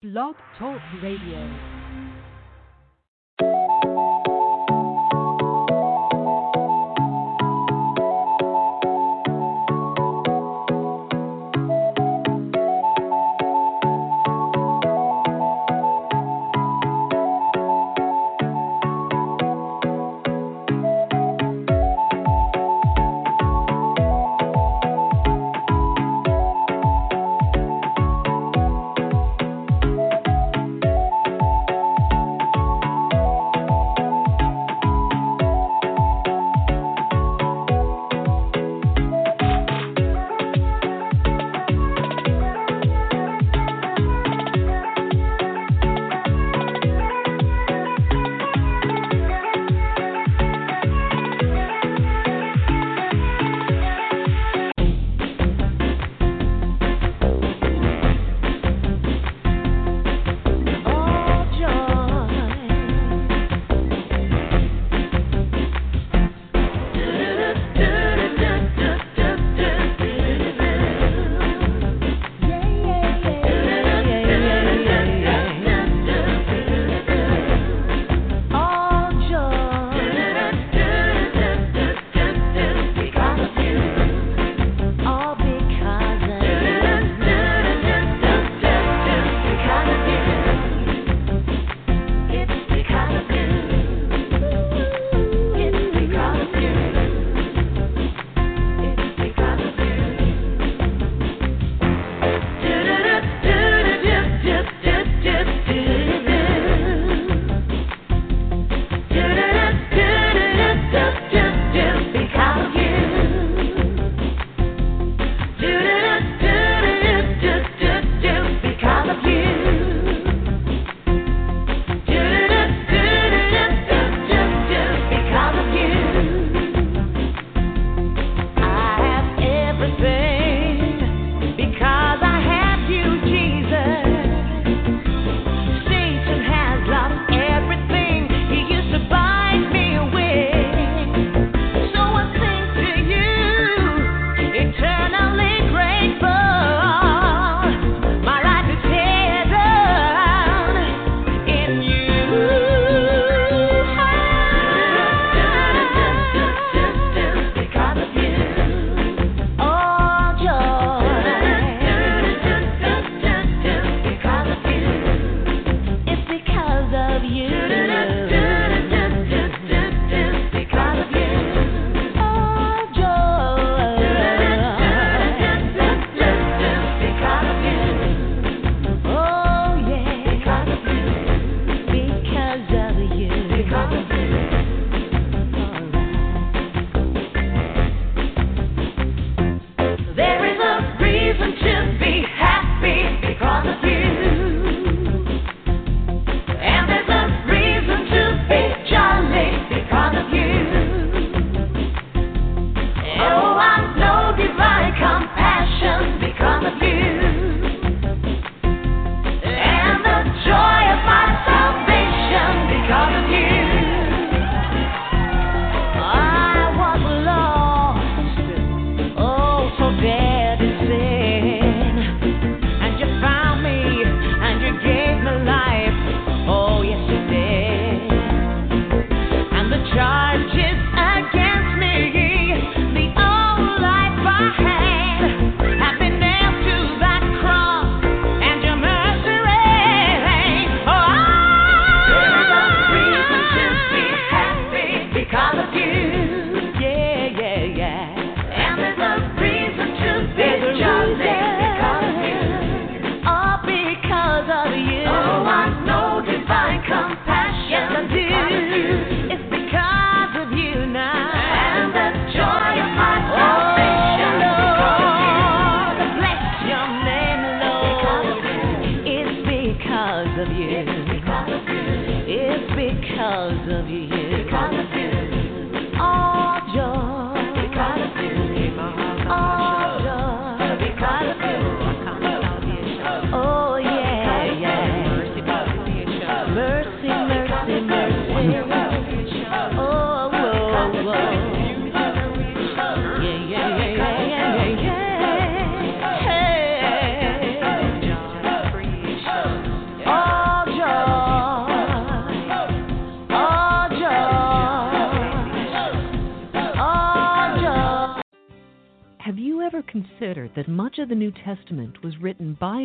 Blog Talk Radio.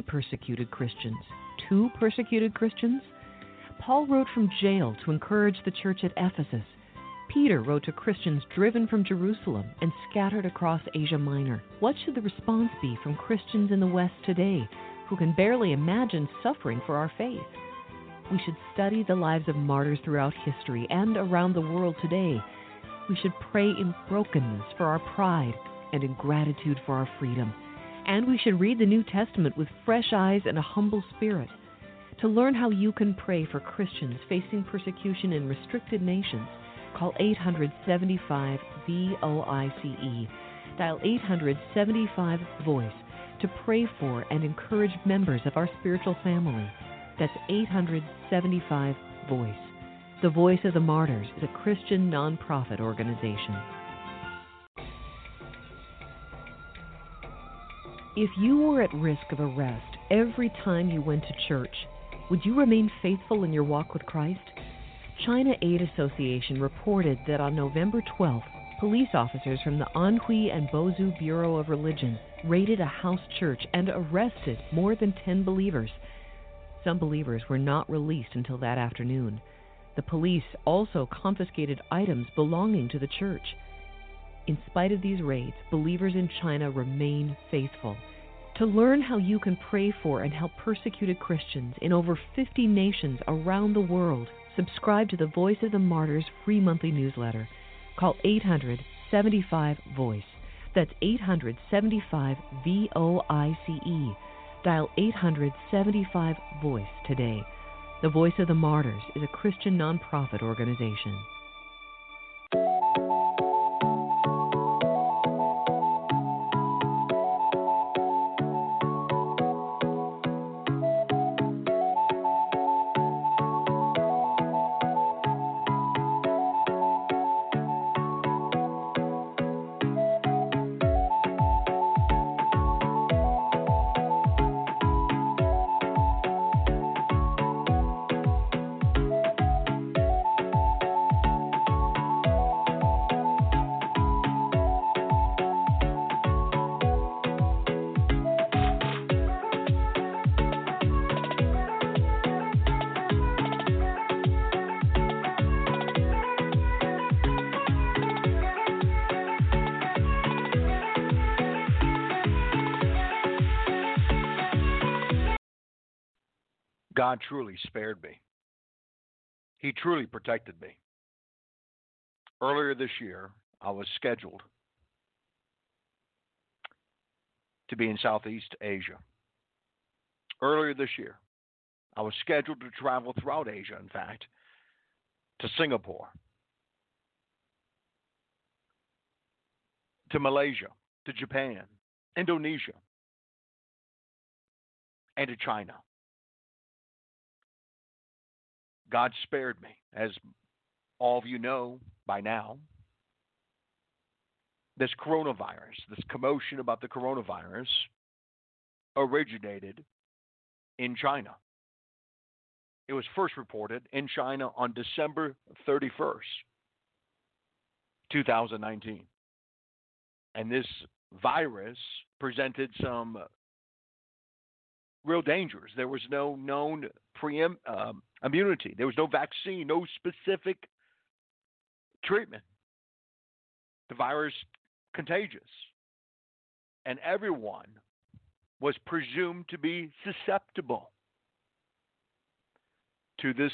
Persecuted Christians two persecuted Christians? Paul wrote from jail to encourage the church at Ephesus. Peter wrote to Christians driven from Jerusalem and scattered across Asia Minor. What should the response be from Christians in the West today who can barely imagine suffering for our faith? We should study the lives of martyrs throughout history and around the world today. We should pray in brokenness for our pride and in gratitude for our freedom. And we should read the New Testament with fresh eyes and a humble spirit. To learn how you can pray for Christians facing persecution in restricted nations, call 875 VOICE. Dial 875 Voice to pray for and encourage members of our spiritual family. That's 875 Voice. The Voice of the Martyrs is a Christian nonprofit organization. If you were at risk of arrest every time you went to church, would you remain faithful in your walk with Christ? China Aid Association reported that on November 12th, police officers from the Anhui and Bozhou Bureau of Religion raided a house church and arrested more than 10 believers. Some believers were not released until that afternoon. The police also confiscated items belonging to the church. In spite of these raids, believers in China remain faithful. To learn how you can pray for and help persecuted Christians in over 50 nations around the world, subscribe to the Voice of the Martyrs free monthly newsletter. Call 800 75 Voice. That's 875 V O I C E. Dial 875 Voice today. The Voice of the Martyrs is a Christian nonprofit organization. God truly spared me. He truly protected me. Earlier this year, I was scheduled to be in Southeast Asia. Earlier this year, I was scheduled to travel throughout Asia, in fact, to Singapore, to Malaysia, to Japan, Indonesia, and to China. God spared me. As all of you know by now, this coronavirus, this commotion about the coronavirus, originated in China. It was first reported in China on December 31st, 2019. And this virus presented some real dangers. There was no known preem, um, immunity. There was no vaccine, no specific treatment. The virus contagious, and everyone was presumed to be susceptible to this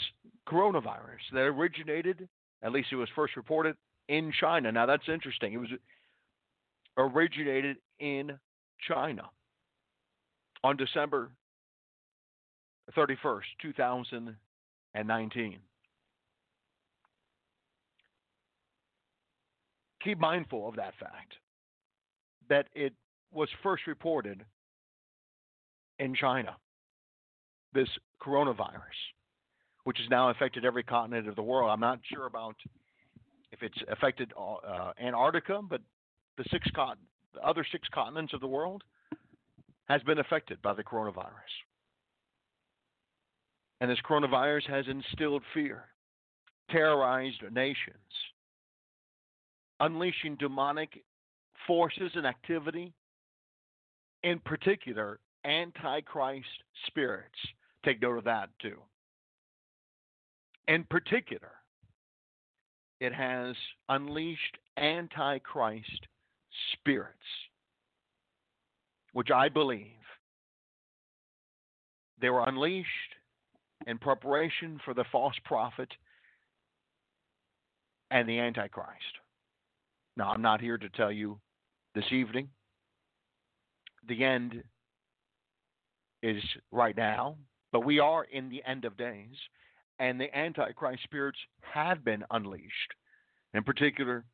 coronavirus that originated, at least it was first reported in China. Now that's interesting. It was originated in China on December 31st, 2019. Keep mindful of that fact that it was first reported in China, this coronavirus, which has now affected every continent of the world. I'm not sure about if it's affected uh, Antarctica, but the six the other six continents of the world has been affected by the coronavirus. And this coronavirus has instilled fear, terrorized nations, unleashing demonic forces and activity in particular, antichrist spirits. Take note of that too. In particular, it has unleashed antichrist spirits, which I believe they were unleashed in preparation for the false prophet and the antichrist. Now, I'm not here to tell you this evening the end is right now, but we are in the end of days, and the Antichrist spirits have been unleashed. In particular,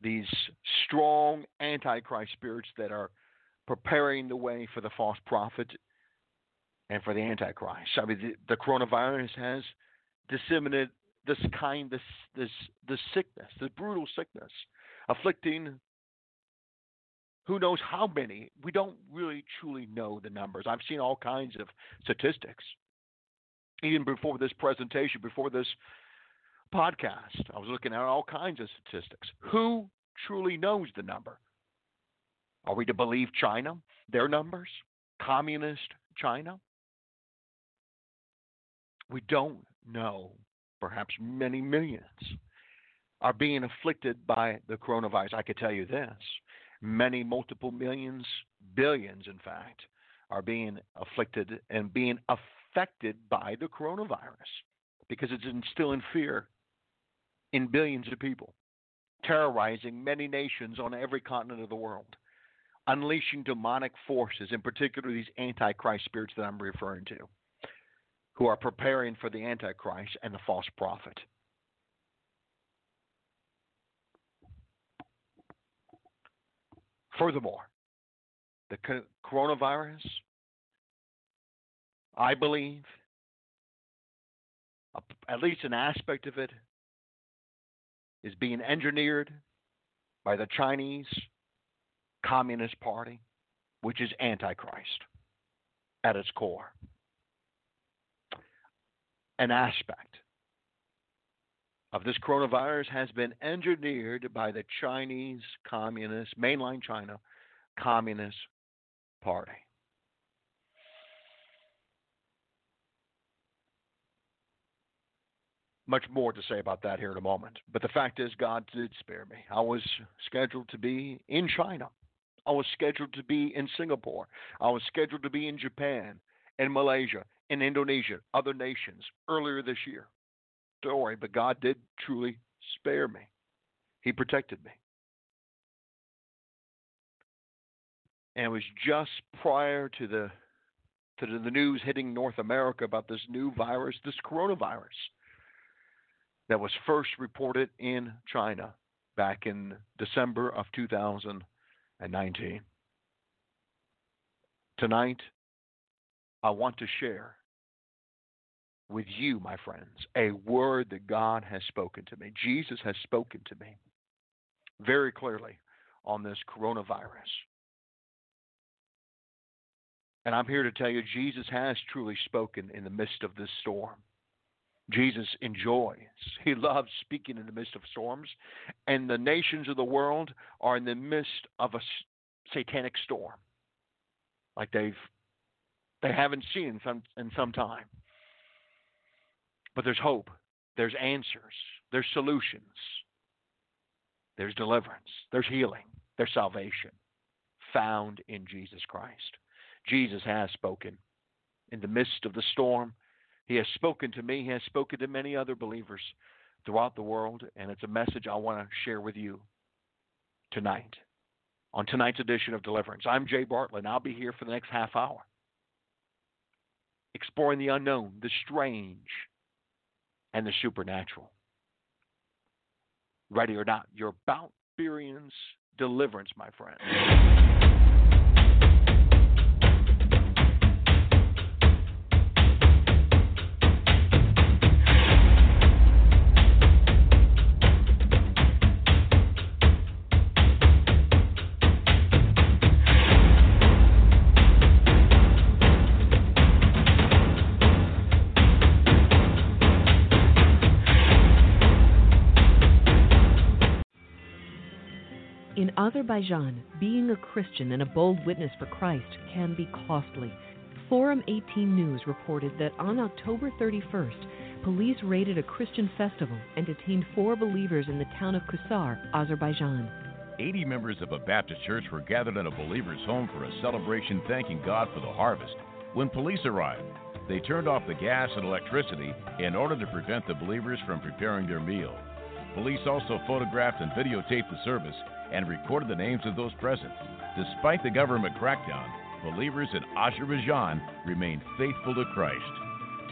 these strong Antichrist spirits that are preparing the way for the false prophet and for the Antichrist. I mean, the, the coronavirus has disseminated this kind, this this this sickness, this brutal sickness, afflicting who knows how many? We don't really truly know the numbers. I've seen all kinds of statistics. Even before this presentation, before this podcast, I was looking at all kinds of statistics. Who truly knows the number? Are we to believe China, their numbers? Communist China? We don't know. Perhaps many millions are being afflicted by the coronavirus. I could tell you this Many multiple millions, billions, in fact, are being afflicted and being affected by the coronavirus because it's instilling fear in billions of people, terrorizing many nations on every continent of the world, unleashing demonic forces, in particular these antichrist spirits that I'm referring to, who are preparing for the antichrist and the false prophet. Furthermore, the coronavirus, I believe, at least an aspect of it, is being engineered by the Chinese Communist Party, which is Antichrist at its core. An aspect of this coronavirus has been engineered by the Chinese Communist, mainline China Communist Party. Much more to say about that here in a moment. But the fact is, God did spare me. I was scheduled to be in China. I was scheduled to be in Singapore. I was scheduled to be in Japan, in Malaysia, in Indonesia, other nations earlier this year story, but God did truly spare me. He protected me. And it was just prior to the to the news hitting North America about this new virus, this coronavirus, that was first reported in China back in December of 2019. Tonight, I want to share with you, my friends, a word that God has spoken to me. Jesus has spoken to me very clearly on this coronavirus. And I'm here to tell you, Jesus has truly spoken in the midst of this storm. Jesus enjoys, he loves speaking in the midst of storms. And the nations of the world are in the midst of a satanic storm like they've they haven't seen in some, in some time. But there's hope, there's answers, there's solutions, there's deliverance, there's healing, there's salvation found in Jesus Christ. Jesus has spoken in the midst of the storm. He has spoken to me, He has spoken to many other believers throughout the world, and it's a message I want to share with you tonight on tonight's edition of Deliverance. I'm Jay Bartlett, I'll be here for the next half hour, exploring the unknown, the strange, and the supernatural. Ready or not, you're about to experience deliverance, my friend. Azerbaijan, being a Christian and a bold witness for Christ can be costly. Forum 18 News reported that on October 31st, police raided a Christian festival and detained four believers in the town of Kusar, Azerbaijan. 80 members of a Baptist church were gathered in a believer's home for a celebration thanking God for the harvest. When police arrived, they turned off the gas and electricity in order to prevent the believers from preparing their meal. Police also photographed and videotaped the service and recorded the names of those present. Despite the government crackdown, believers in Azerbaijan remained faithful to Christ.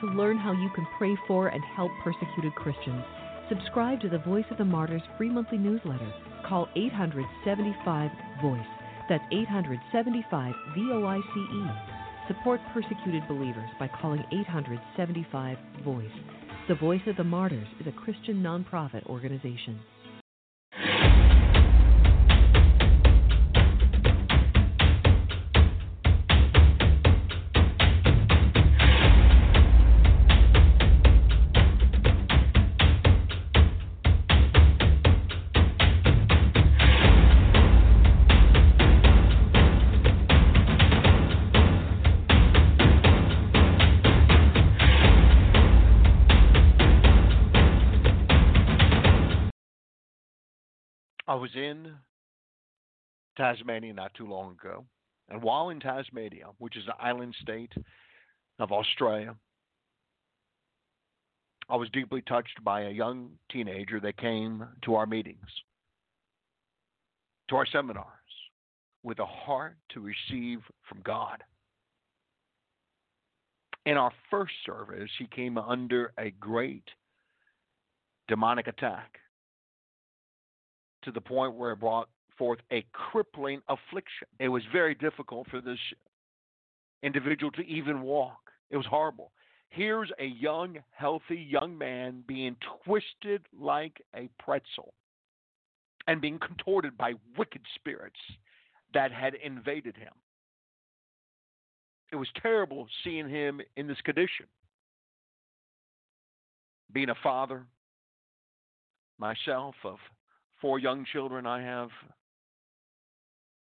To learn how you can pray for and help persecuted Christians, subscribe to the Voice of the Martyrs free monthly newsletter. Call 875 VOICE. That's 875 V O I C E. Support persecuted believers by calling 875 VOICE. The Voice of the Martyrs is a Christian nonprofit organization. I was in Tasmania not too long ago, and while in Tasmania, which is an island state of Australia, I was deeply touched by a young teenager that came to our meetings, to our seminars, with a heart to receive from God. In our first service, he came under a great demonic attack to the point where it brought forth a crippling affliction. It was very difficult for this individual to even walk. It was horrible. Here's a young, healthy young man being twisted like a pretzel and being contorted by wicked spirits that had invaded him. It was terrible seeing him in this condition. Being a father myself of four young children, I have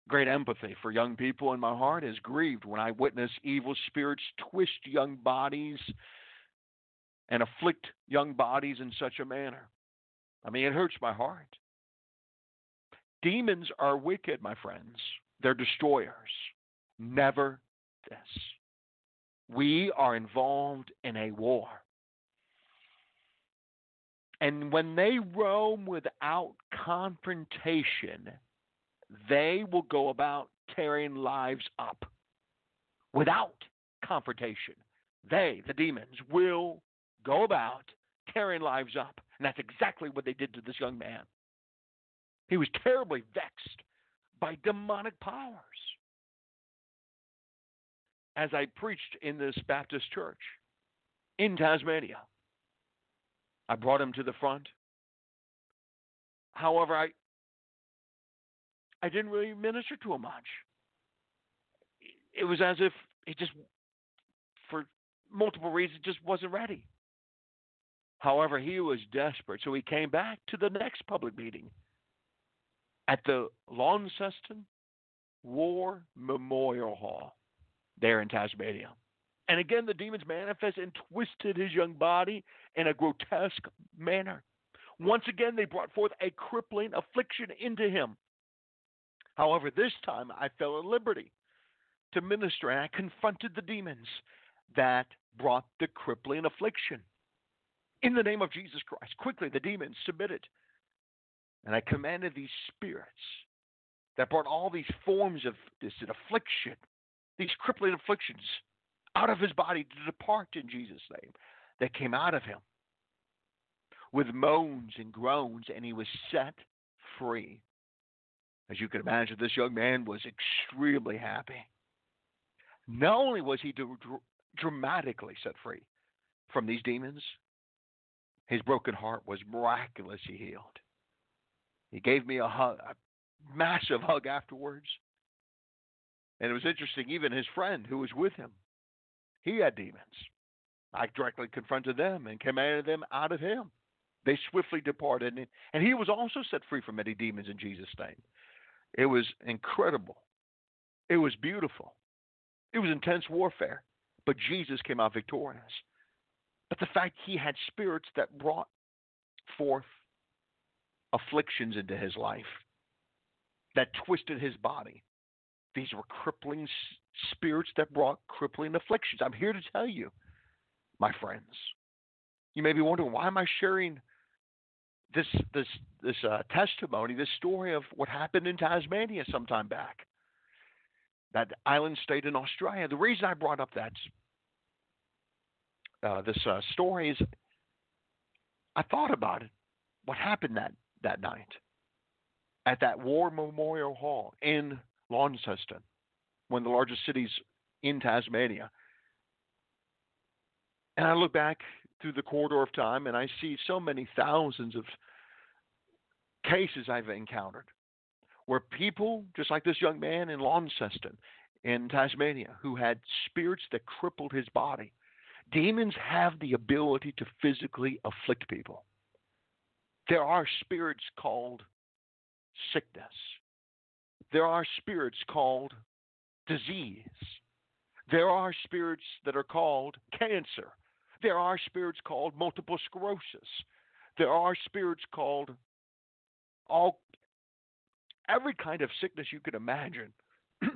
great empathy for young people, and my heart is grieved when I witness evil spirits twist young bodies and afflict young bodies in such a manner. I mean, it hurts my heart. Demons are wicked, my friends. They're destroyers. Never this. We are involved in a war. And when they roam without confrontation, they will go about tearing lives up without confrontation. They, the demons, will go about tearing lives up. And that's exactly what they did to this young man. He was terribly vexed by demonic powers. As I preached in this Baptist church in Tasmania, I brought him to the front. However, I I didn't really minister to him much. It was as if he just, for multiple reasons, just wasn't ready. However, he was desperate, so he came back to the next public meeting at the Launceston War Memorial Hall there in Tasmania. And again, the demons manifest and twisted his young body in a grotesque manner. Once again, they brought forth a crippling affliction into him. However, this time I fell at liberty to minister, and I confronted the demons that brought the crippling affliction. In the name of Jesus Christ, quickly the demons submitted. And I commanded these spirits that brought all these forms of this affliction, these crippling afflictions, out of his body to depart in Jesus' name. That came out of him with moans and groans, and he was set free. As you can imagine, this young man was extremely happy. Not only was he dr- dramatically set free from these demons, his broken heart was miraculously healed. He gave me a hug, a massive hug afterwards. And it was interesting, even his friend who was with him, he had demons. I directly confronted them and commanded them out of him. They swiftly departed, and he was also set free from many demons in Jesus' name. It was incredible. It was beautiful. It was intense warfare, but Jesus came out victorious. But the fact he had spirits that brought forth afflictions into his life, that twisted his body, these were crippling spirits that brought crippling afflictions. I'm here to tell you, my friends. You may be wondering why am I sharing this this this uh, testimony, this story of what happened in Tasmania some time back, that island state in Australia. The reason I brought up that uh, this uh, story is I thought about it. What happened that that night at that War Memorial Hall in Launceston, one of the largest cities in Tasmania. And I look back through the corridor of time and I see so many thousands of cases I've encountered where people, just like this young man in Launceston in Tasmania, who had spirits that crippled his body. Demons have the ability to physically afflict people. There are spirits called sickness. There are spirits called disease. There are spirits that are called cancer. There are spirits called multiple sclerosis. There are spirits called all every kind of sickness you could imagine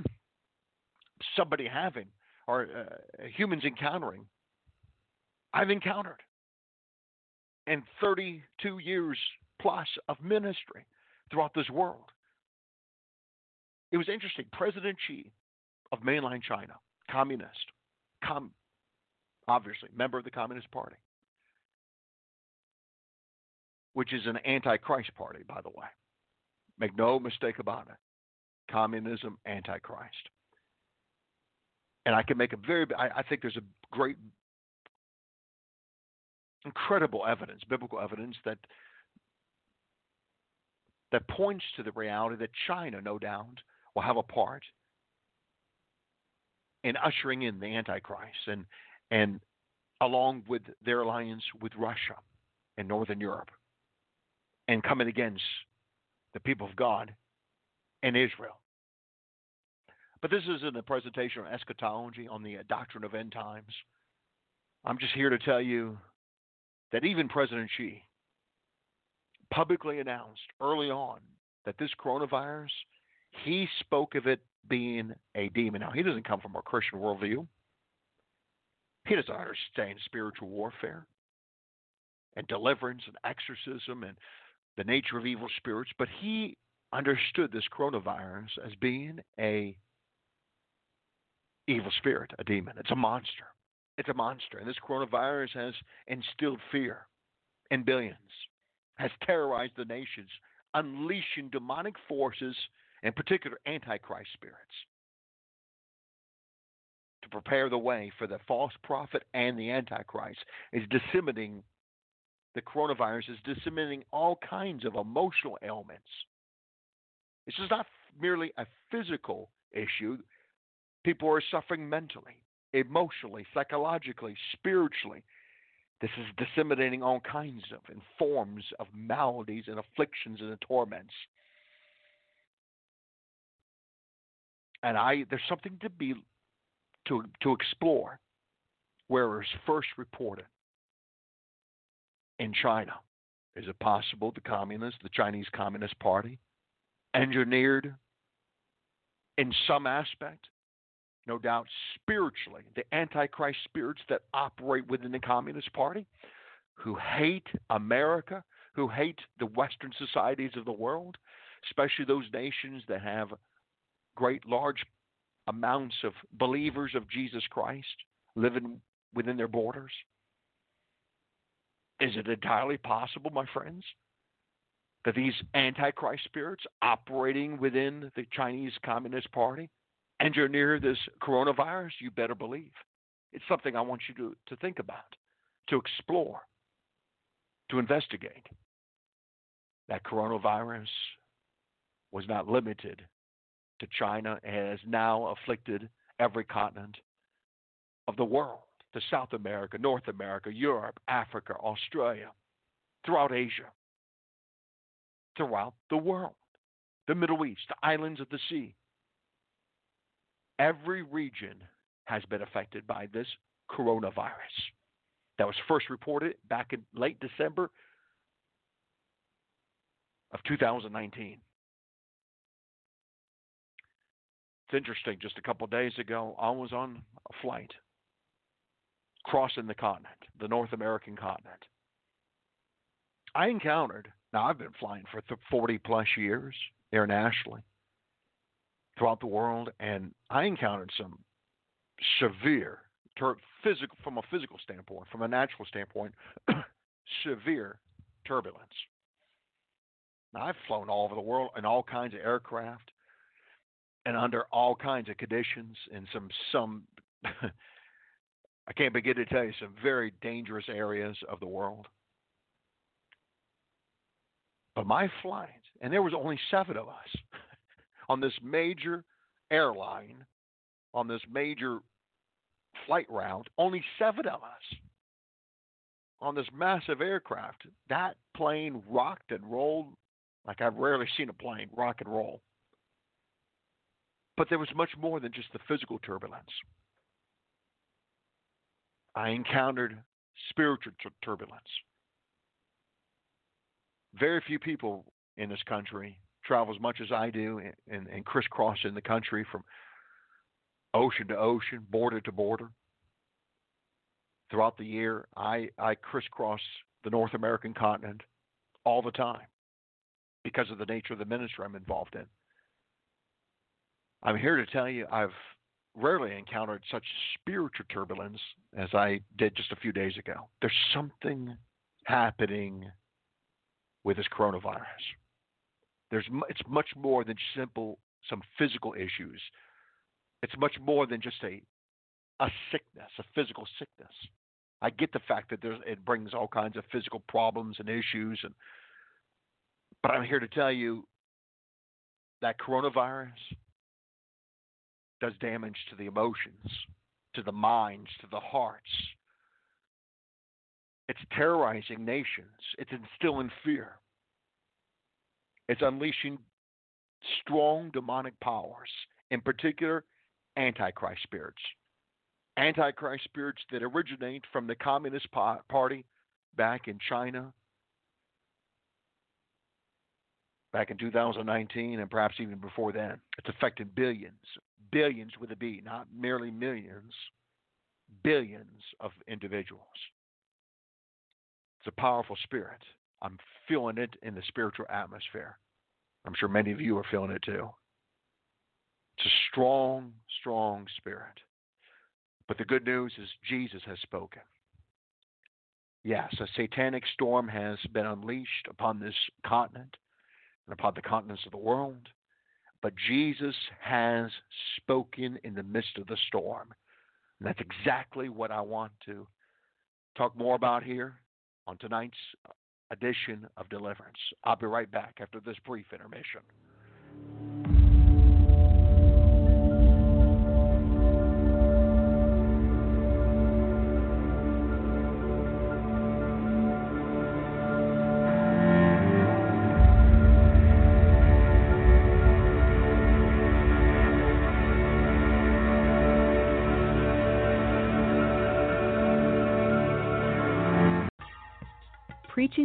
somebody having or uh, humans encountering. I've encountered in 32 years plus of ministry throughout this world. It was interesting. President Xi of mainland China, communist, com- obviously member of the Communist Party, which is an antichrist party, by the way. Make no mistake about it. Communism, antichrist. And I can make a very, I, I think there's a great, incredible evidence, biblical evidence that that points to the reality that China, no doubt, will have a part in ushering in the Antichrist and and along with their alliance with Russia and Northern Europe and coming against the people of God and Israel. But this isn't a presentation on eschatology, on the uh, doctrine of end times. I'm just here to tell you that even President Xi publicly announced early on that this coronavirus he spoke of it being a demon. Now, he doesn't come from a Christian worldview. He doesn't understand spiritual warfare and deliverance and exorcism and the nature of evil spirits, but he understood this coronavirus as being a evil spirit, a demon. It's a monster. It's a monster. And this coronavirus has instilled fear in billions, has terrorized the nations, unleashing demonic forces in particular antichrist spirits, to prepare the way for the false prophet and the antichrist, is disseminating the coronavirus is disseminating all kinds of emotional ailments. This is not merely a physical issue. People are suffering mentally, emotionally, psychologically, spiritually. This is disseminating all kinds of and forms of maladies and afflictions and torments. And I there's something to be to to explore where it was first reported in China. Is it possible the communists, the Chinese Communist Party, engineered in some aspect, no doubt spiritually, the Antichrist spirits that operate within the Communist Party, who hate America, who hate the Western societies of the world, especially those nations that have great large amounts of believers of Jesus Christ living within their borders? Is it entirely possible, my friends, that these antichrist spirits operating within the Chinese Communist Party engineer this coronavirus? You better believe. It's something I want you to, to think about, to explore, to investigate. That coronavirus was not limited to China has now afflicted every continent of the world to South America, North America, Europe, Africa, Australia, throughout Asia, throughout the world. the Middle East, the islands of the sea. Every region has been affected by this coronavirus that was first reported back in late December of 2019. It's interesting. Just a couple of days ago, I was on a flight crossing the continent, the North American continent. I encountered, now I've been flying for 40 plus years internationally throughout the world, and I encountered some severe, ter- physical, from a physical standpoint, from a natural standpoint, severe turbulence. Now, I've flown all over the world in all kinds of aircraft and under all kinds of conditions in some some I can't begin to tell you some very dangerous areas of the world. But my flight, and there was only seven of us on this major airline, on this major flight route, only seven of us on this massive aircraft. That plane rocked and rolled like I've rarely seen a plane rock and roll. But there was much more than just the physical turbulence. I encountered spiritual turbulence. Very few people in this country travel as much as I do and, and crisscross in the country from ocean to ocean, border to border. Throughout the year, I, I crisscross the North American continent all the time because of the nature of the ministry I'm involved in. I'm here to tell you I've rarely encountered such spiritual turbulence as I did just a few days ago. There's something happening with this coronavirus. There's it's much more than simple some physical issues. It's much more than just a a sickness, a physical sickness. I get the fact that there's, it brings all kinds of physical problems and issues, and but I'm here to tell you that coronavirus does damage to the emotions, to the minds, to the hearts. It's terrorizing nations. It's instilling fear. It's unleashing strong demonic powers, in particular, antichrist spirits. Antichrist spirits that originate from the Communist Party back in China, back in 2019, and perhaps even before then. It's affected billions, billions with a B, not merely millions, billions of individuals. It's a powerful spirit. I'm feeling it in the spiritual atmosphere. I'm sure many of you are feeling it too. It's a strong, strong spirit. But the good news is Jesus has spoken. Yes, a satanic storm has been unleashed upon this continent and upon the continents of the world. But Jesus has spoken in the midst of the storm. And that's mm-hmm. exactly what I want to talk more about here on tonight's edition of Deliverance. I'll be right back after this brief intermission.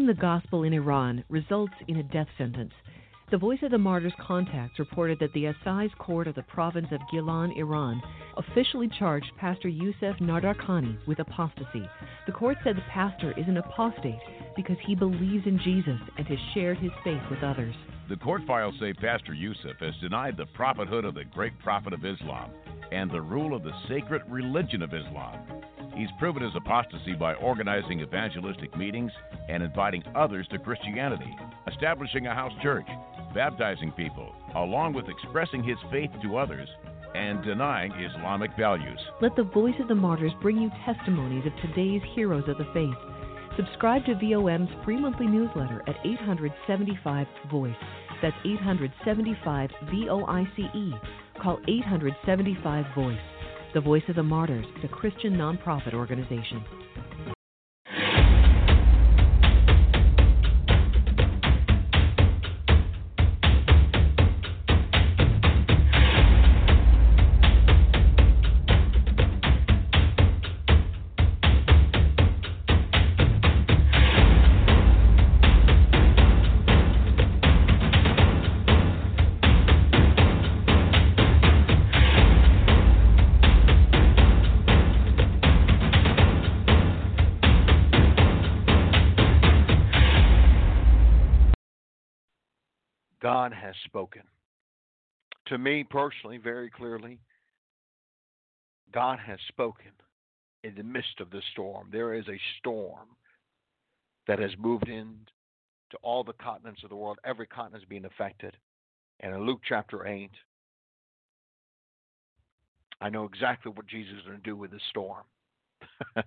The gospel in Iran results in a death sentence. The Voice of the Martyrs contacts reported that the Assize Court of the province of Gilan, Iran, officially charged Pastor Youssef Nadarkhani with apostasy. The court said the pastor is an apostate because he believes in Jesus and has shared his faith with others. The court files say Pastor Youssef has denied the prophethood of the great prophet of Islam and the rule of the sacred religion of Islam. He's proven his apostasy by organizing evangelistic meetings and inviting others to Christianity, establishing a house church, baptizing people, along with expressing his faith to others and denying Islamic values. Let the voice of the martyrs bring you testimonies of today's heroes of the faith. Subscribe to VOM's free monthly newsletter at 875 Voice. That's 875 V O I C E. Call 875 Voice. The Voice of the Martyrs is a Christian nonprofit organization. Spoken. To me personally, very clearly, God has spoken in the midst of the storm. There is a storm that has moved in to all the continents of the world. Every continent is being affected. And in Luke chapter 8, I know exactly what Jesus is going to do with the storm.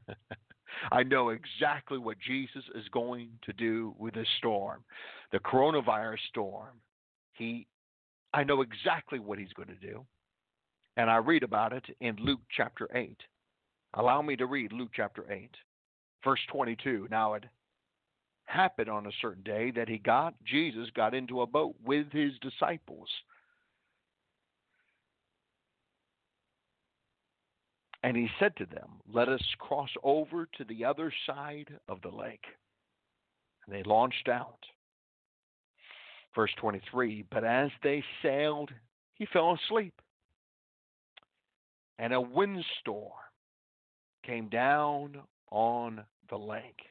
I know exactly what Jesus is going to do with this storm. The coronavirus storm. He I know exactly what he's going to do. And I read about it in Luke chapter 8. Allow me to read Luke chapter 8, verse 22. Now it happened on a certain day that he got Jesus got into a boat with his disciples. And he said to them, Let us cross over to the other side of the lake. And they launched out. Verse 23 But as they sailed, he fell asleep. And a windstorm came down on the lake.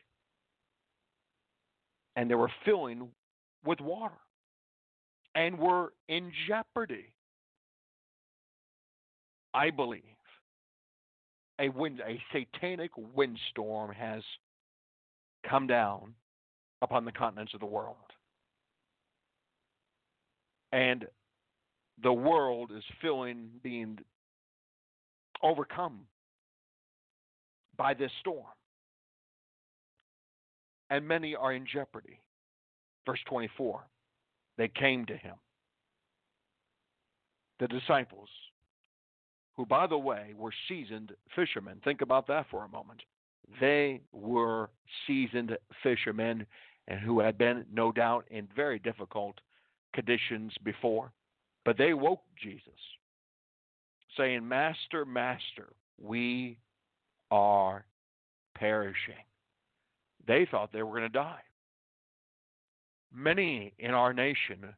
And they were filling with water and were in jeopardy. I believe a wind, a satanic windstorm has come down upon the continents of the world. And the world is feeling being overcome by this storm. And many are in jeopardy. Verse 24 they came to him. The disciples who, by the way, were seasoned fishermen. Think about that for a moment. They were seasoned fishermen and who had been, no doubt, in very difficult conditions before. But they woke Jesus, saying, Master, Master, we are perishing. They thought they were going to die. Many in our nation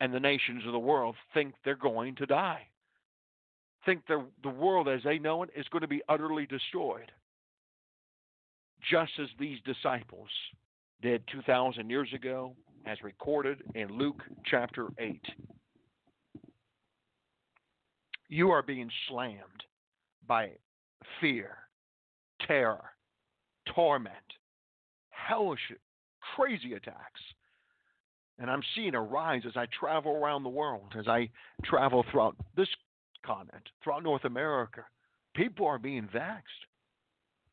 and the nations of the world think they're going to die think the, the world as they know it is going to be utterly destroyed. Just as these disciples did 2,000 years ago, as recorded in Luke chapter 8. You are being slammed by fear, terror, torment, hellish, crazy attacks. And I'm seeing a rise as I travel around the world, as I travel throughout this continent, throughout North America, people are being vexed.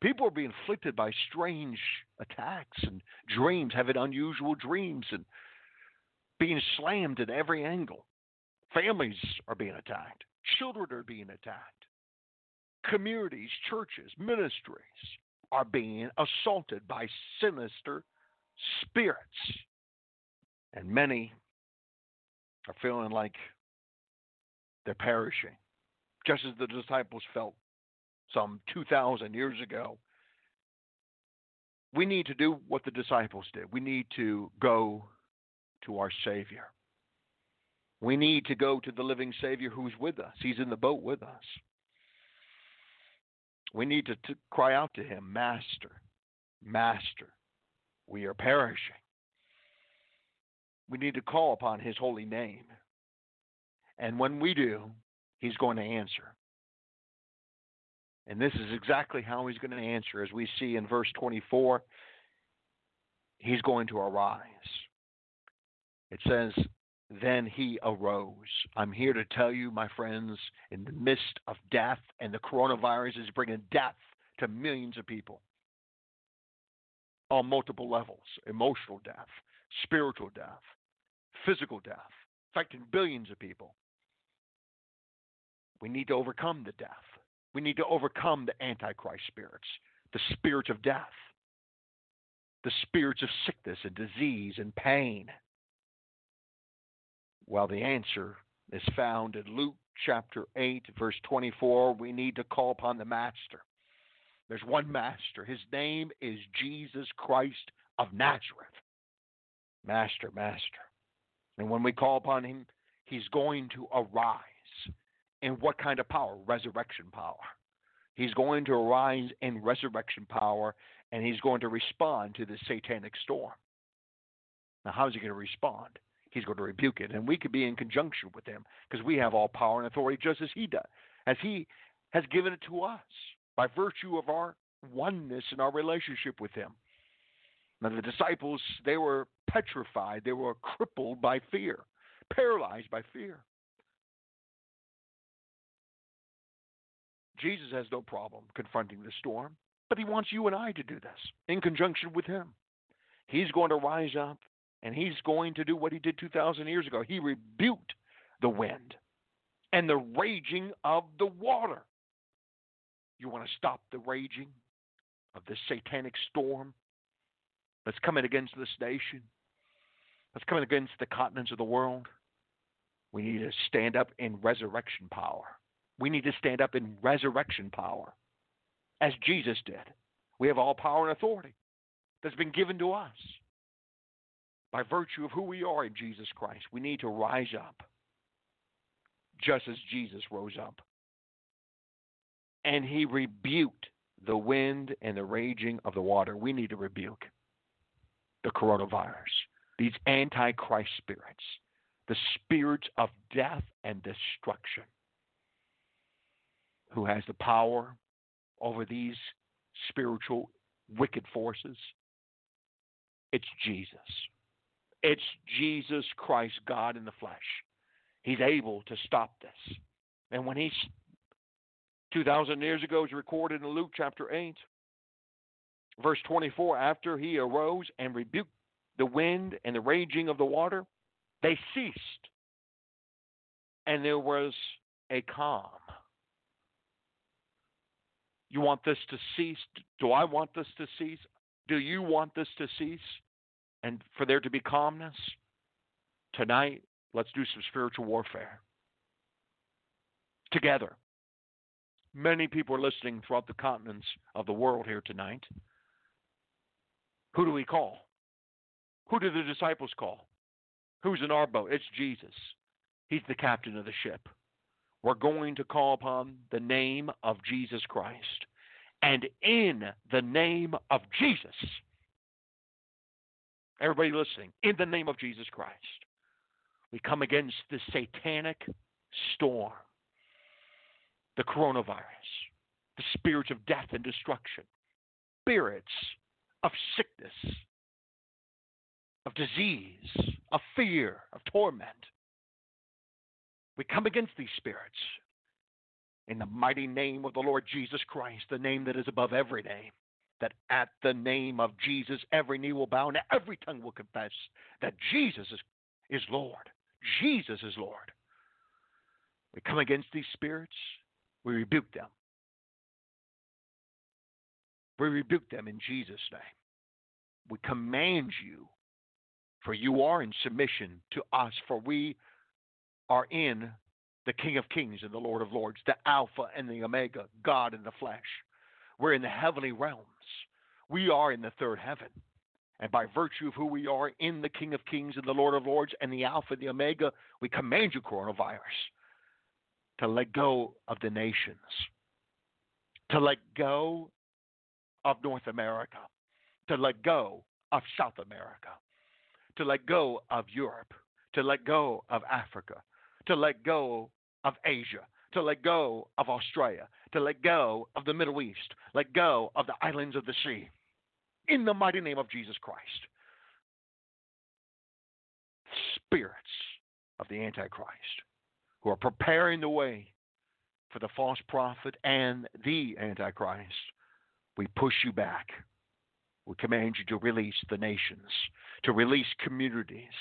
People are being afflicted by strange attacks and dreams, having unusual dreams and being slammed at every angle. Families are being attacked. Children are being attacked. Communities, churches, ministries are being assaulted by sinister spirits. And many are feeling like they're perishing just as the disciples felt some 2,000 years ago. We need to do what the disciples did. We need to go to our Savior. We need to go to the living Savior who's with us. He's in the boat with us. We need to, to cry out to Him, Master, Master, we are perishing. We need to call upon His holy name. And when we do, he's going to answer. And this is exactly how he's going to answer, as we see in verse 24. He's going to arise. It says, Then he arose. I'm here to tell you, my friends, in the midst of death, and the coronavirus is bringing death to millions of people on multiple levels emotional death, spiritual death, physical death, affecting billions of people. We need to overcome the death. We need to overcome the Antichrist spirits, the spirits of death, the spirits of sickness and disease and pain. Well, the answer is found in Luke chapter 8, verse 24. We need to call upon the Master. There's one Master. His name is Jesus Christ of Nazareth. Master, Master. And when we call upon him, he's going to arise. In what kind of power? Resurrection power. He's going to arise in resurrection power and he's going to respond to the satanic storm. Now, how is he going to respond? he's going to rebuke it. And we could be in conjunction with him because we have all power and authority just as he does, as he has given it to us by virtue of our oneness in our relationship with him. Now, the disciples, they were petrified, they were crippled by fear, paralyzed by fear. Jesus has no problem confronting the storm, but he wants you and I to do this in conjunction with him. He's going to rise up and he's going to do what he did 2,000 years ago. He rebuked the wind and the raging of the water. You want to stop the raging of this satanic storm that's coming against this nation, that's coming against the continents of the world? We need to stand up in resurrection power. We need to stand up in resurrection power, as Jesus did. We have all power and authority that's been given to us by virtue of who we are in Jesus Christ. We need to rise up just as Jesus rose up. And he rebuked the wind and the raging of the water. We need to rebuke the coronavirus, these antichrist spirits, the spirits of death and destruction, who has the power over these spiritual wicked forces. It's Jesus. It's Jesus Christ, God in the flesh. He's able to stop this. And when he's 2,000 years ago, is recorded in Luke chapter 8, verse 24, after he arose and rebuked the wind and the raging of the water, they ceased. And there was a calm. You want this to cease? Do I want this to cease? Do you want this to cease? and for there to be calmness, tonight, let's do some spiritual warfare. Together. Many people are listening throughout the continents of the world here tonight. Who do we call? Who do the disciples call? Who's in our boat? It's Jesus. He's the captain of the ship. We're going to call upon the name of Jesus Christ. And in the name of Jesus, Everybody listening, in the name of Jesus Christ, we come against the satanic storm, the coronavirus, the spirits of death and destruction, spirits of sickness, of disease, of fear, of torment. We come against these spirits in the mighty name of the Lord Jesus Christ, the name that is above every name that at the name of Jesus, every knee will bow and every tongue will confess that Jesus is, is Lord. Jesus is Lord. We come against these spirits, we rebuke them. We rebuke them in Jesus' name. We command you, for you are in submission to us, for we are in the King of Kings and the Lord of Lords, the Alpha and the Omega, God in the flesh. We're in the heavenly realms. We are in the third heaven. And by virtue of who we are in the King of Kings and the Lord of Lords and the Alpha and the Omega, we command you, coronavirus, to let go of the nations, to let go of North America, to let go of South America, to let go of Europe, to let go of Africa, to let go of Asia, to let go of Australia, to let go of the Middle East, let go of the islands of the sea. In the mighty name of Jesus Christ. Spirits of the Antichrist who are preparing the way for the false prophet and the Antichrist, we push you back. We command you to release the nations, to release communities.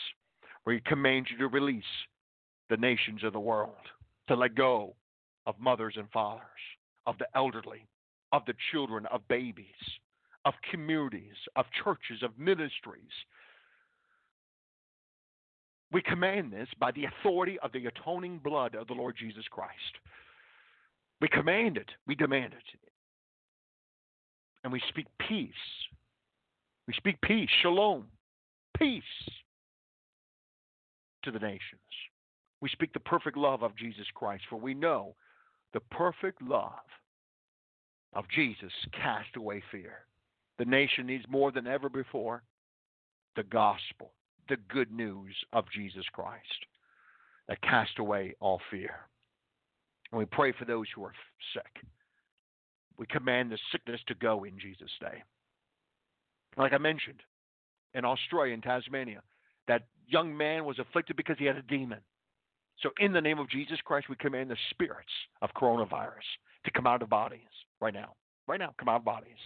We command you to release the nations of the world, to let go of mothers and fathers, of the elderly, of the children, of babies, of communities, of churches, of ministries. We command this by the authority of the atoning blood of the Lord Jesus Christ. We command it, we demand it. And we speak peace. We speak peace, shalom, peace to the nations. We speak the perfect love of Jesus Christ, for we know the perfect love of Jesus cast away fear. The nation needs more than ever before the gospel, the good news of Jesus Christ that cast away all fear. And we pray for those who are sick. We command the sickness to go in Jesus' name. Like I mentioned, in Australia, in Tasmania, that young man was afflicted because he had a demon. So, in the name of Jesus Christ, we command the spirits of coronavirus to come out of bodies right now. Right now, come out of bodies.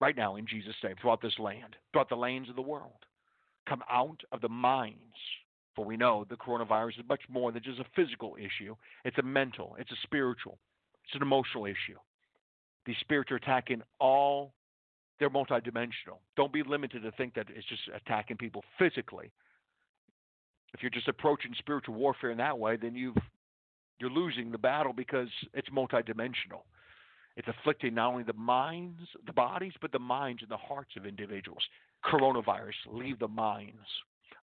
Right now, in Jesus' name, throughout this land, throughout the lands of the world. Come out of the minds. For we know the coronavirus is much more than just a physical issue, it's a mental, it's a spiritual, it's an emotional issue. These spirits are attacking all, they're multidimensional. Don't be limited to think that it's just attacking people physically. If you're just approaching spiritual warfare in that way, then you've you're losing the battle because it's multidimensional. It's afflicting not only the minds, the bodies, but the minds and the hearts of individuals. Coronavirus, leave the minds,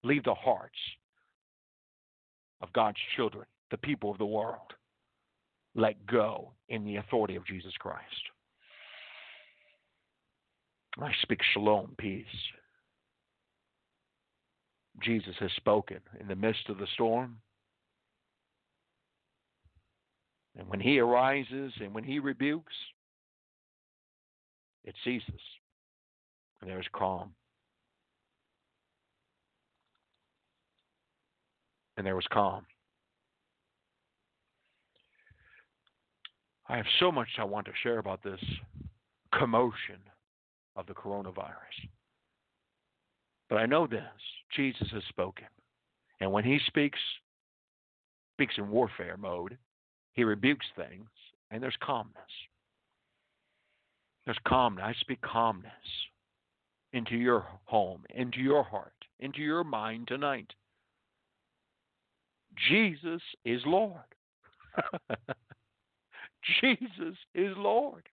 leave the hearts of God's children, the people of the world. Let go in the authority of Jesus Christ. I speak shalom, peace. Jesus has spoken in the midst of the storm. And when he arises and when he rebukes, it ceases. And there is calm. And there was calm. I have so much I want to share about this commotion of the coronavirus. But I know this Jesus has spoken. And when he speaks, speaks in warfare mode, he rebukes things, and there's calmness. There's calmness. I speak calmness into your home, into your heart, into your mind tonight. Jesus is Lord. Jesus is Lord.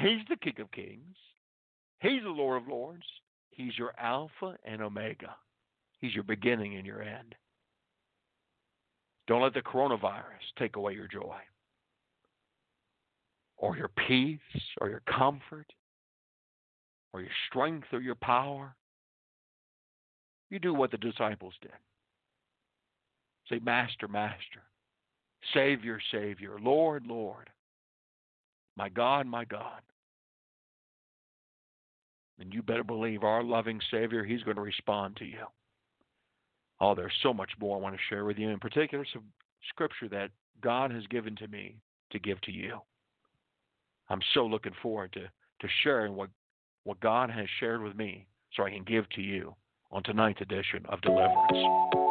He's the King of Kings. He's the Lord of Lords. He's your Alpha and Omega. He's your beginning and your end. Don't let the coronavirus take away your joy or your peace or your comfort or your strength or your power. You do what the disciples did. Say, Master, Master, Savior, Savior, Lord, Lord, my God, my God. And you better believe our loving Savior, He's going to respond to you. Oh, there's so much more I want to share with you, in particular, some scripture that God has given to me to give to you. I'm so looking forward to, to sharing what, what God has shared with me so I can give to you on tonight's edition of Deliverance.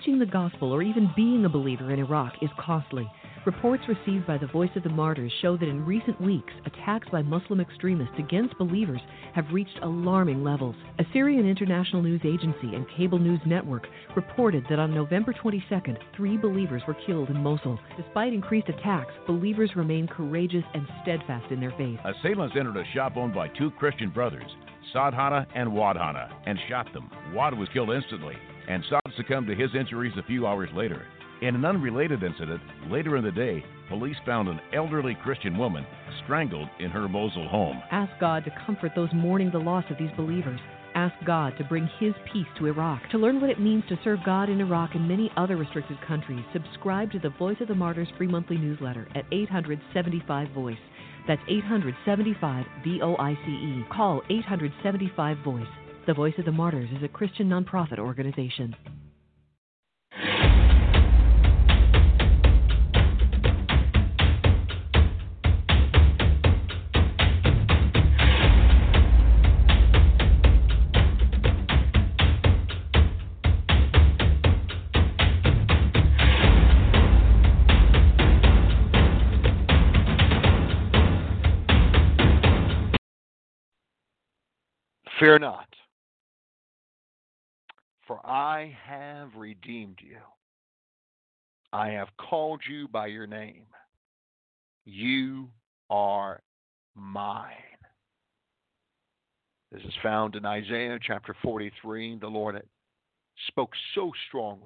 Preaching the gospel or even being a believer in Iraq is costly. Reports received by the Voice of the Martyrs show that in recent weeks, attacks by Muslim extremists against believers have reached alarming levels. Assyrian International News Agency and Cable News Network reported that on November 22nd, three believers were killed in Mosul. Despite increased attacks, believers remain courageous and steadfast in their faith. Assailants entered a shop owned by two Christian brothers, Saad Hanna and Waad Hanna, and shot them. Wad was killed instantly and Saad succumbed to his injuries a few hours later. In an unrelated incident, later in the day, police found an elderly Christian woman strangled in her Mosul home. Ask God to comfort those mourning the loss of these believers. Ask God to bring His peace to Iraq. To learn what it means to serve God in Iraq and many other restricted countries, subscribe to the Voice of the Martyrs free monthly newsletter at 875 Voice. That's 875 V O I C E. Call 875 Voice. The Voice of the Martyrs is a Christian nonprofit organization. Fear not, for I have redeemed you. I have called you by your name. You are mine. This is found in Isaiah chapter 43. The Lord spoke so strongly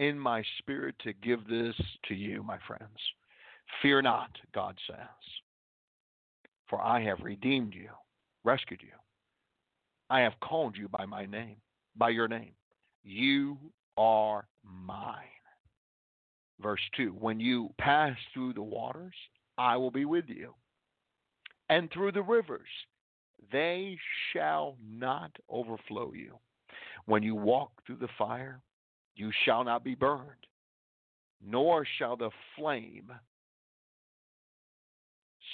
in my spirit to give this to you, my friends. Fear not, God says, for I have redeemed you, rescued you. I have called you by my name, by your name. You are mine. Verse 2 When you pass through the waters, I will be with you. And through the rivers, they shall not overflow you. When you walk through the fire, you shall not be burned, nor shall the flame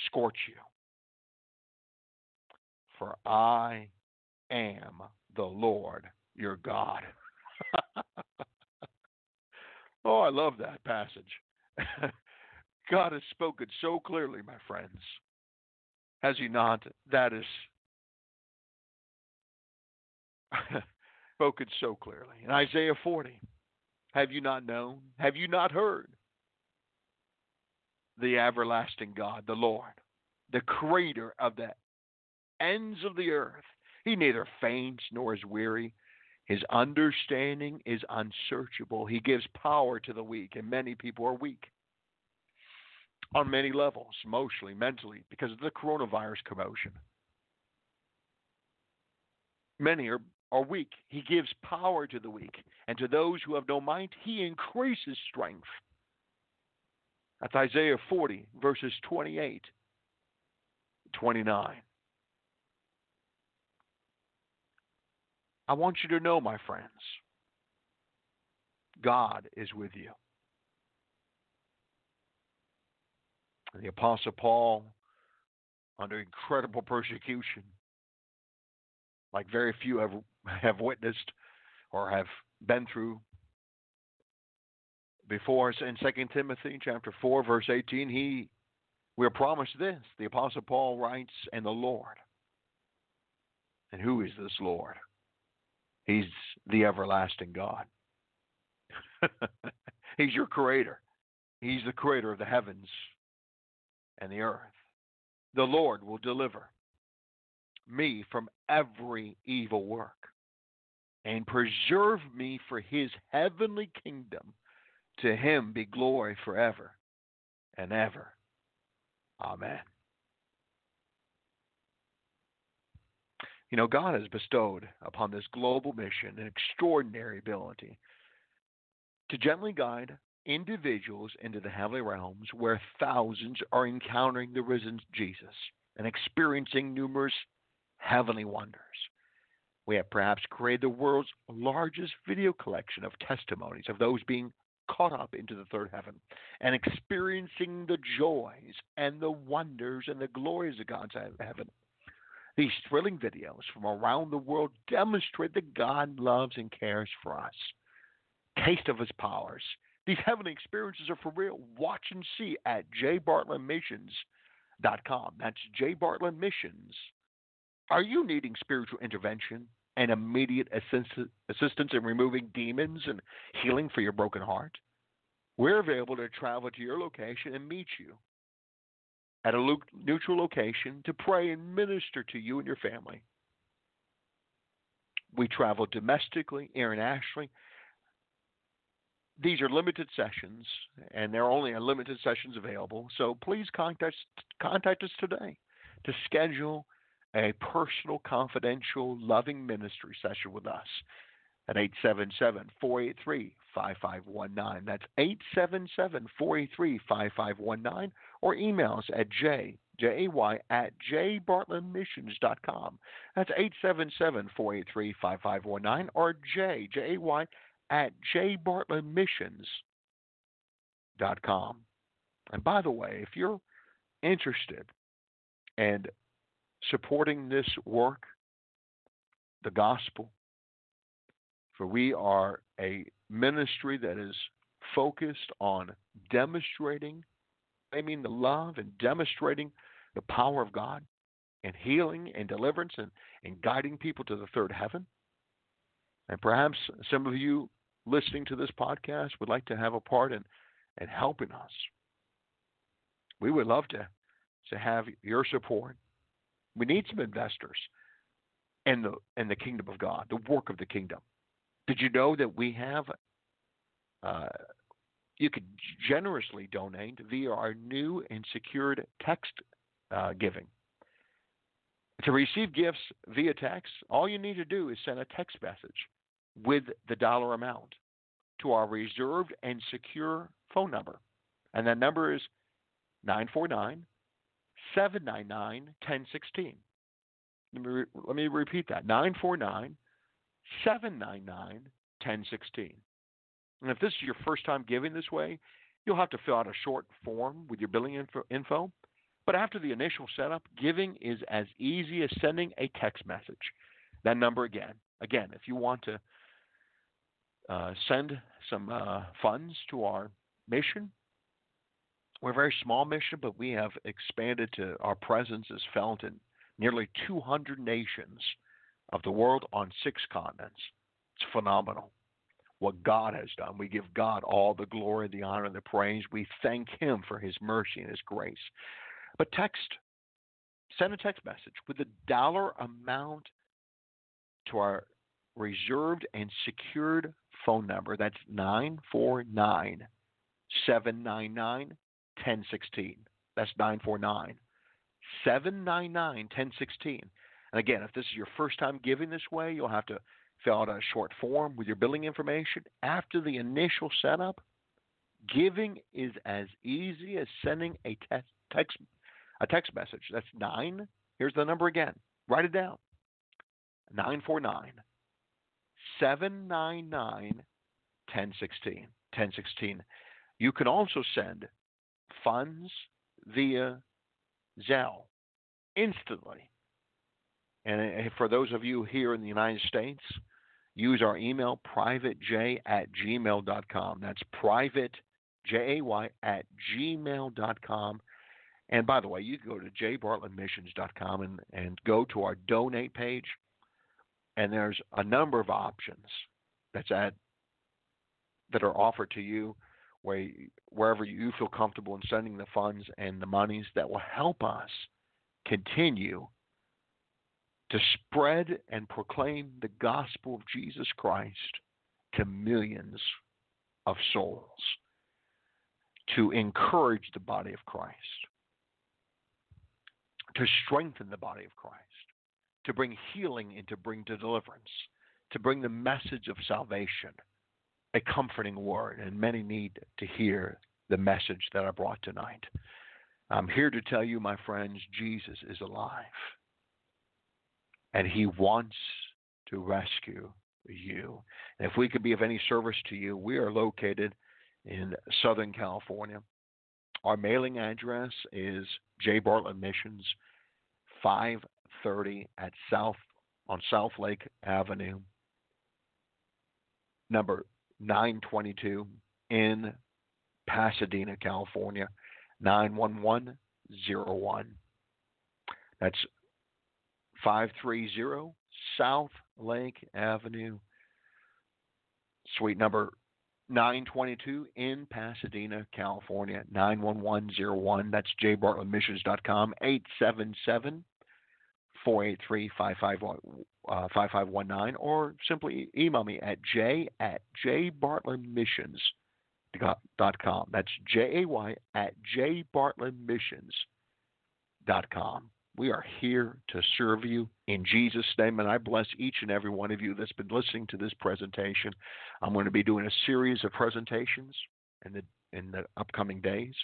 scorch you. For I am the Lord your God. oh, I love that passage. God has spoken so clearly, my friends. Has he not? That is spoken so clearly. In Isaiah 40, have you not known? Have you not heard? The everlasting God, the Lord, the creator of the ends of the earth. He neither faints nor is weary. His understanding is unsearchable. He gives power to the weak, and many people are weak on many levels, emotionally, mentally, because of the coronavirus commotion. Many are are weak. He gives power to the weak, and to those who have no might, he increases strength. That's Isaiah 40, verses 28, 29. I want you to know, my friends, God is with you. The Apostle Paul, under incredible persecution, like very few have have witnessed or have been through. Before us in 2 Timothy chapter 4 verse 18 he we are promised this. The apostle Paul writes and the Lord. And who is this Lord he's the everlasting God he's your creator he's the creator of the heavens and the earth the Lord will deliver me from every evil work and preserve me for his heavenly kingdom. To him be glory forever and ever. Amen. You know, God has bestowed upon this global mission an extraordinary ability to gently guide individuals into the heavenly realms where thousands are encountering the risen Jesus and experiencing numerous heavenly wonders. We have perhaps created the world's largest video collection of testimonies of those being caught up into the third heaven and experiencing the joys and the wonders and the glories of God's heaven. These thrilling videos from around the world demonstrate that God loves and cares for us. Taste of his powers. These heavenly experiences are for real. Watch and see at jbartlettmissions.com. That's jbartlettmissions.com are you needing spiritual intervention and immediate assistance in removing demons and healing for your broken heart? We're available to travel to your location and meet you at a neutral location to pray and minister to you and your family. We travel domestically, internationally. These are limited sessions, and there are only limited sessions available. So please contact, contact us today to schedule a personal, confidential, loving ministry session with us at 877 483 5519. That's 877 483 5519. Or email us at j, J-A-Y, at jbartlettmissions.com. That's 877 483 5519 or j, J-A-Y, at jbartlettmissions.com. And by the way, if you're interested and supporting this work, the gospel. For we are a ministry that is focused on demonstrating, I mean, the love and demonstrating the power of God and healing and deliverance and, and guiding people to the third heaven. And perhaps some of you listening to this podcast would like to have a part in, in helping us. We would love to to have your support. We need some investors in the in the kingdom of God, the work of the kingdom. Did you know that we have? Uh, you could generously donate via our new and secured text uh, giving. To receive gifts via text, all you need to do is send a text message with the dollar amount to our reserved and secure phone number. And that number is 949 799 1016. Let me, let me repeat that 949 799 1016. And if this is your first time giving this way, you'll have to fill out a short form with your billing info, info. But after the initial setup, giving is as easy as sending a text message. That number again. Again, if you want to uh, send some uh, funds to our mission, we're a very small mission, but we have expanded to our presence is felt in nearly 200 nations of the world on six continents. It's phenomenal what God has done. We give God all the glory, the honor, and the praise. We thank Him for His mercy and His grace. But text, send a text message with the dollar amount to our reserved and secured phone number. That's 949 799 1016. That's 949 799 1016. And again, if this is your first time giving this way, you'll have to fill out a short form with your billing information. After the initial setup, giving is as easy as sending a text, text a text message. That's nine. Here's the number again. Write it down. 949 799 1016. 1016. You can also send funds via Zelle instantly. And uh, for those of you here in the United States, use our email privatej at gmail.com. That's private, at gmail.com. And by the way, you can go to jbartlettmissions.com and, and go to our donate page. And there's a number of options that's at that are offered to you where wherever you feel comfortable in sending the funds and the monies that will help us continue to spread and proclaim the gospel of Jesus Christ to millions of souls, to encourage the body of Christ, to strengthen the body of Christ, to bring healing and to bring deliverance, to bring the message of salvation a comforting word, and many need to hear the message that I brought tonight. I'm here to tell you, my friends, Jesus is alive, and He wants to rescue you. And if we could be of any service to you, we are located in Southern California. Our mailing address is J. Bartlett Missions, 530 at South on South Lake Avenue, number 922 in Pasadena, California, 91101. That's 530 South Lake Avenue, suite number 922 in Pasadena, California, 91101. That's jbartlettmissions.com, 877 483 5519, uh, or simply email me at j at jbartlettmissions.com. That's J A Y at jbartlettmissions.com. We are here to serve you in Jesus' name, and I bless each and every one of you that's been listening to this presentation. I'm going to be doing a series of presentations in the in the upcoming days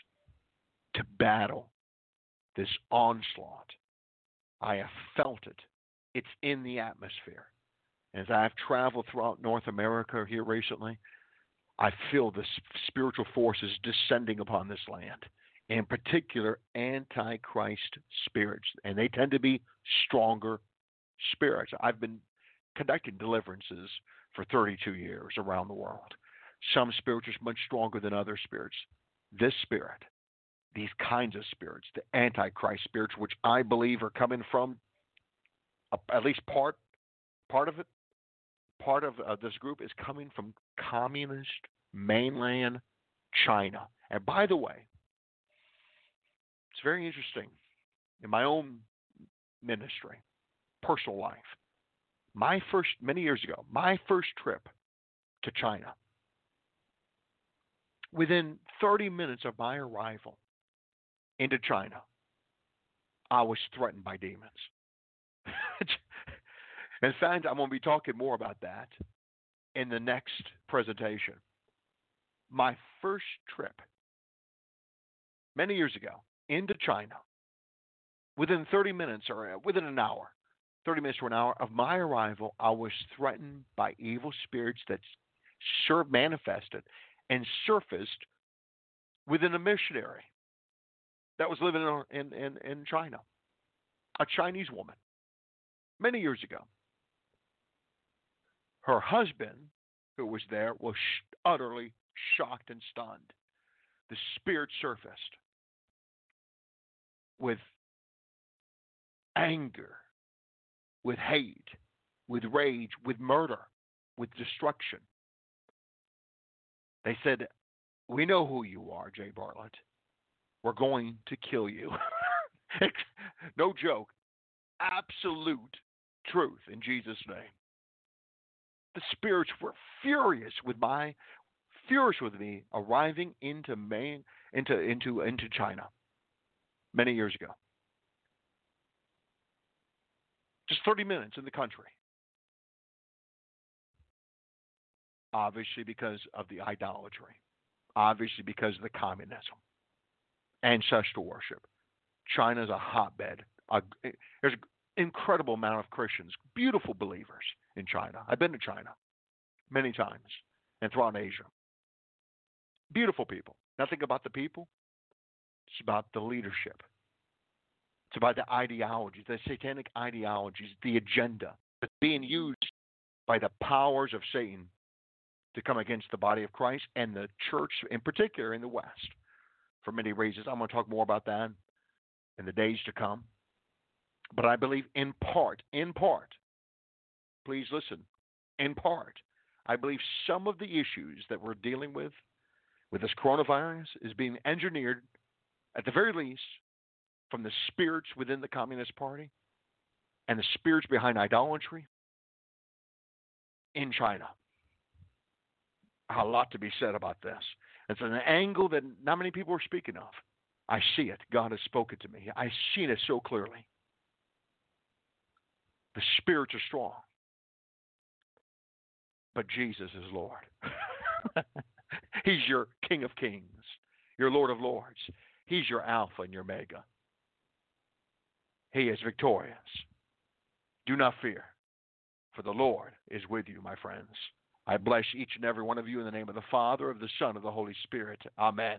to battle this onslaught I have felt it. It's in the atmosphere. As I've traveled throughout North America here recently, I feel the spiritual forces descending upon this land, in particular, antichrist spirits, and they tend to be stronger spirits. I've been conducting deliverances for 32 years around the world. Some spirits are much stronger than other spirits. This spirit these kinds of spirits, the antichrist spirits, which I believe are coming from at least part part of it. Part of uh, this group is coming from communist mainland China. And by the way, It's very interesting. In my own ministry, personal life, my first, many years ago, my first trip to China, within 30 minutes of my arrival into China, I was threatened by demons. in fact, I'm going to be talking more about that in the next presentation. My first trip, many years ago, into China, within 30 minutes or uh, within an hour, 30 minutes to an hour of my arrival, I was threatened by evil spirits that sur- manifested and surfaced within a missionary that was living in, in, in China, a Chinese woman, many years ago. Her husband, who was there, was sh- utterly shocked and stunned. The spirit surfaced with anger, with hate, with rage, with murder, with destruction. They said, We know who you are, Jay Bartlett. We're going to kill you. no joke. Absolute truth in Jesus' name. The spirits were furious with my furious with me arriving into Maine into into into China many years ago. Just 30 minutes in the country. Obviously, because of the idolatry. Obviously, because of the communism, ancestral worship. China is a hotbed. Eh, there's an incredible amount of Christians, beautiful believers in China. I've been to China many times and throughout Asia. Beautiful people. Nothing about the people, it's about the leadership. It's about the ideologies, the satanic ideologies, the agenda that's being used by the powers of Satan to come against the body of Christ and the church, in particular in the West, for many reasons. I'm going to talk more about that in the days to come. But I believe, in part, in part, please listen, in part, I believe some of the issues that we're dealing with with this coronavirus is being engineered, at the very least, from the spirits within the Communist Party and the spirits behind idolatry in China. A lot to be said about this. It's an angle that not many people are speaking of. I see it. God has spoken to me. I've seen it so clearly. The spirits are strong. But Jesus is Lord. He's your King of Kings, your Lord of Lords. He's your Alpha and your Omega. He is victorious. Do not fear, for the Lord is with you, my friends. I bless each and every one of you in the name of the Father, of the Son, of the Holy Spirit. Amen.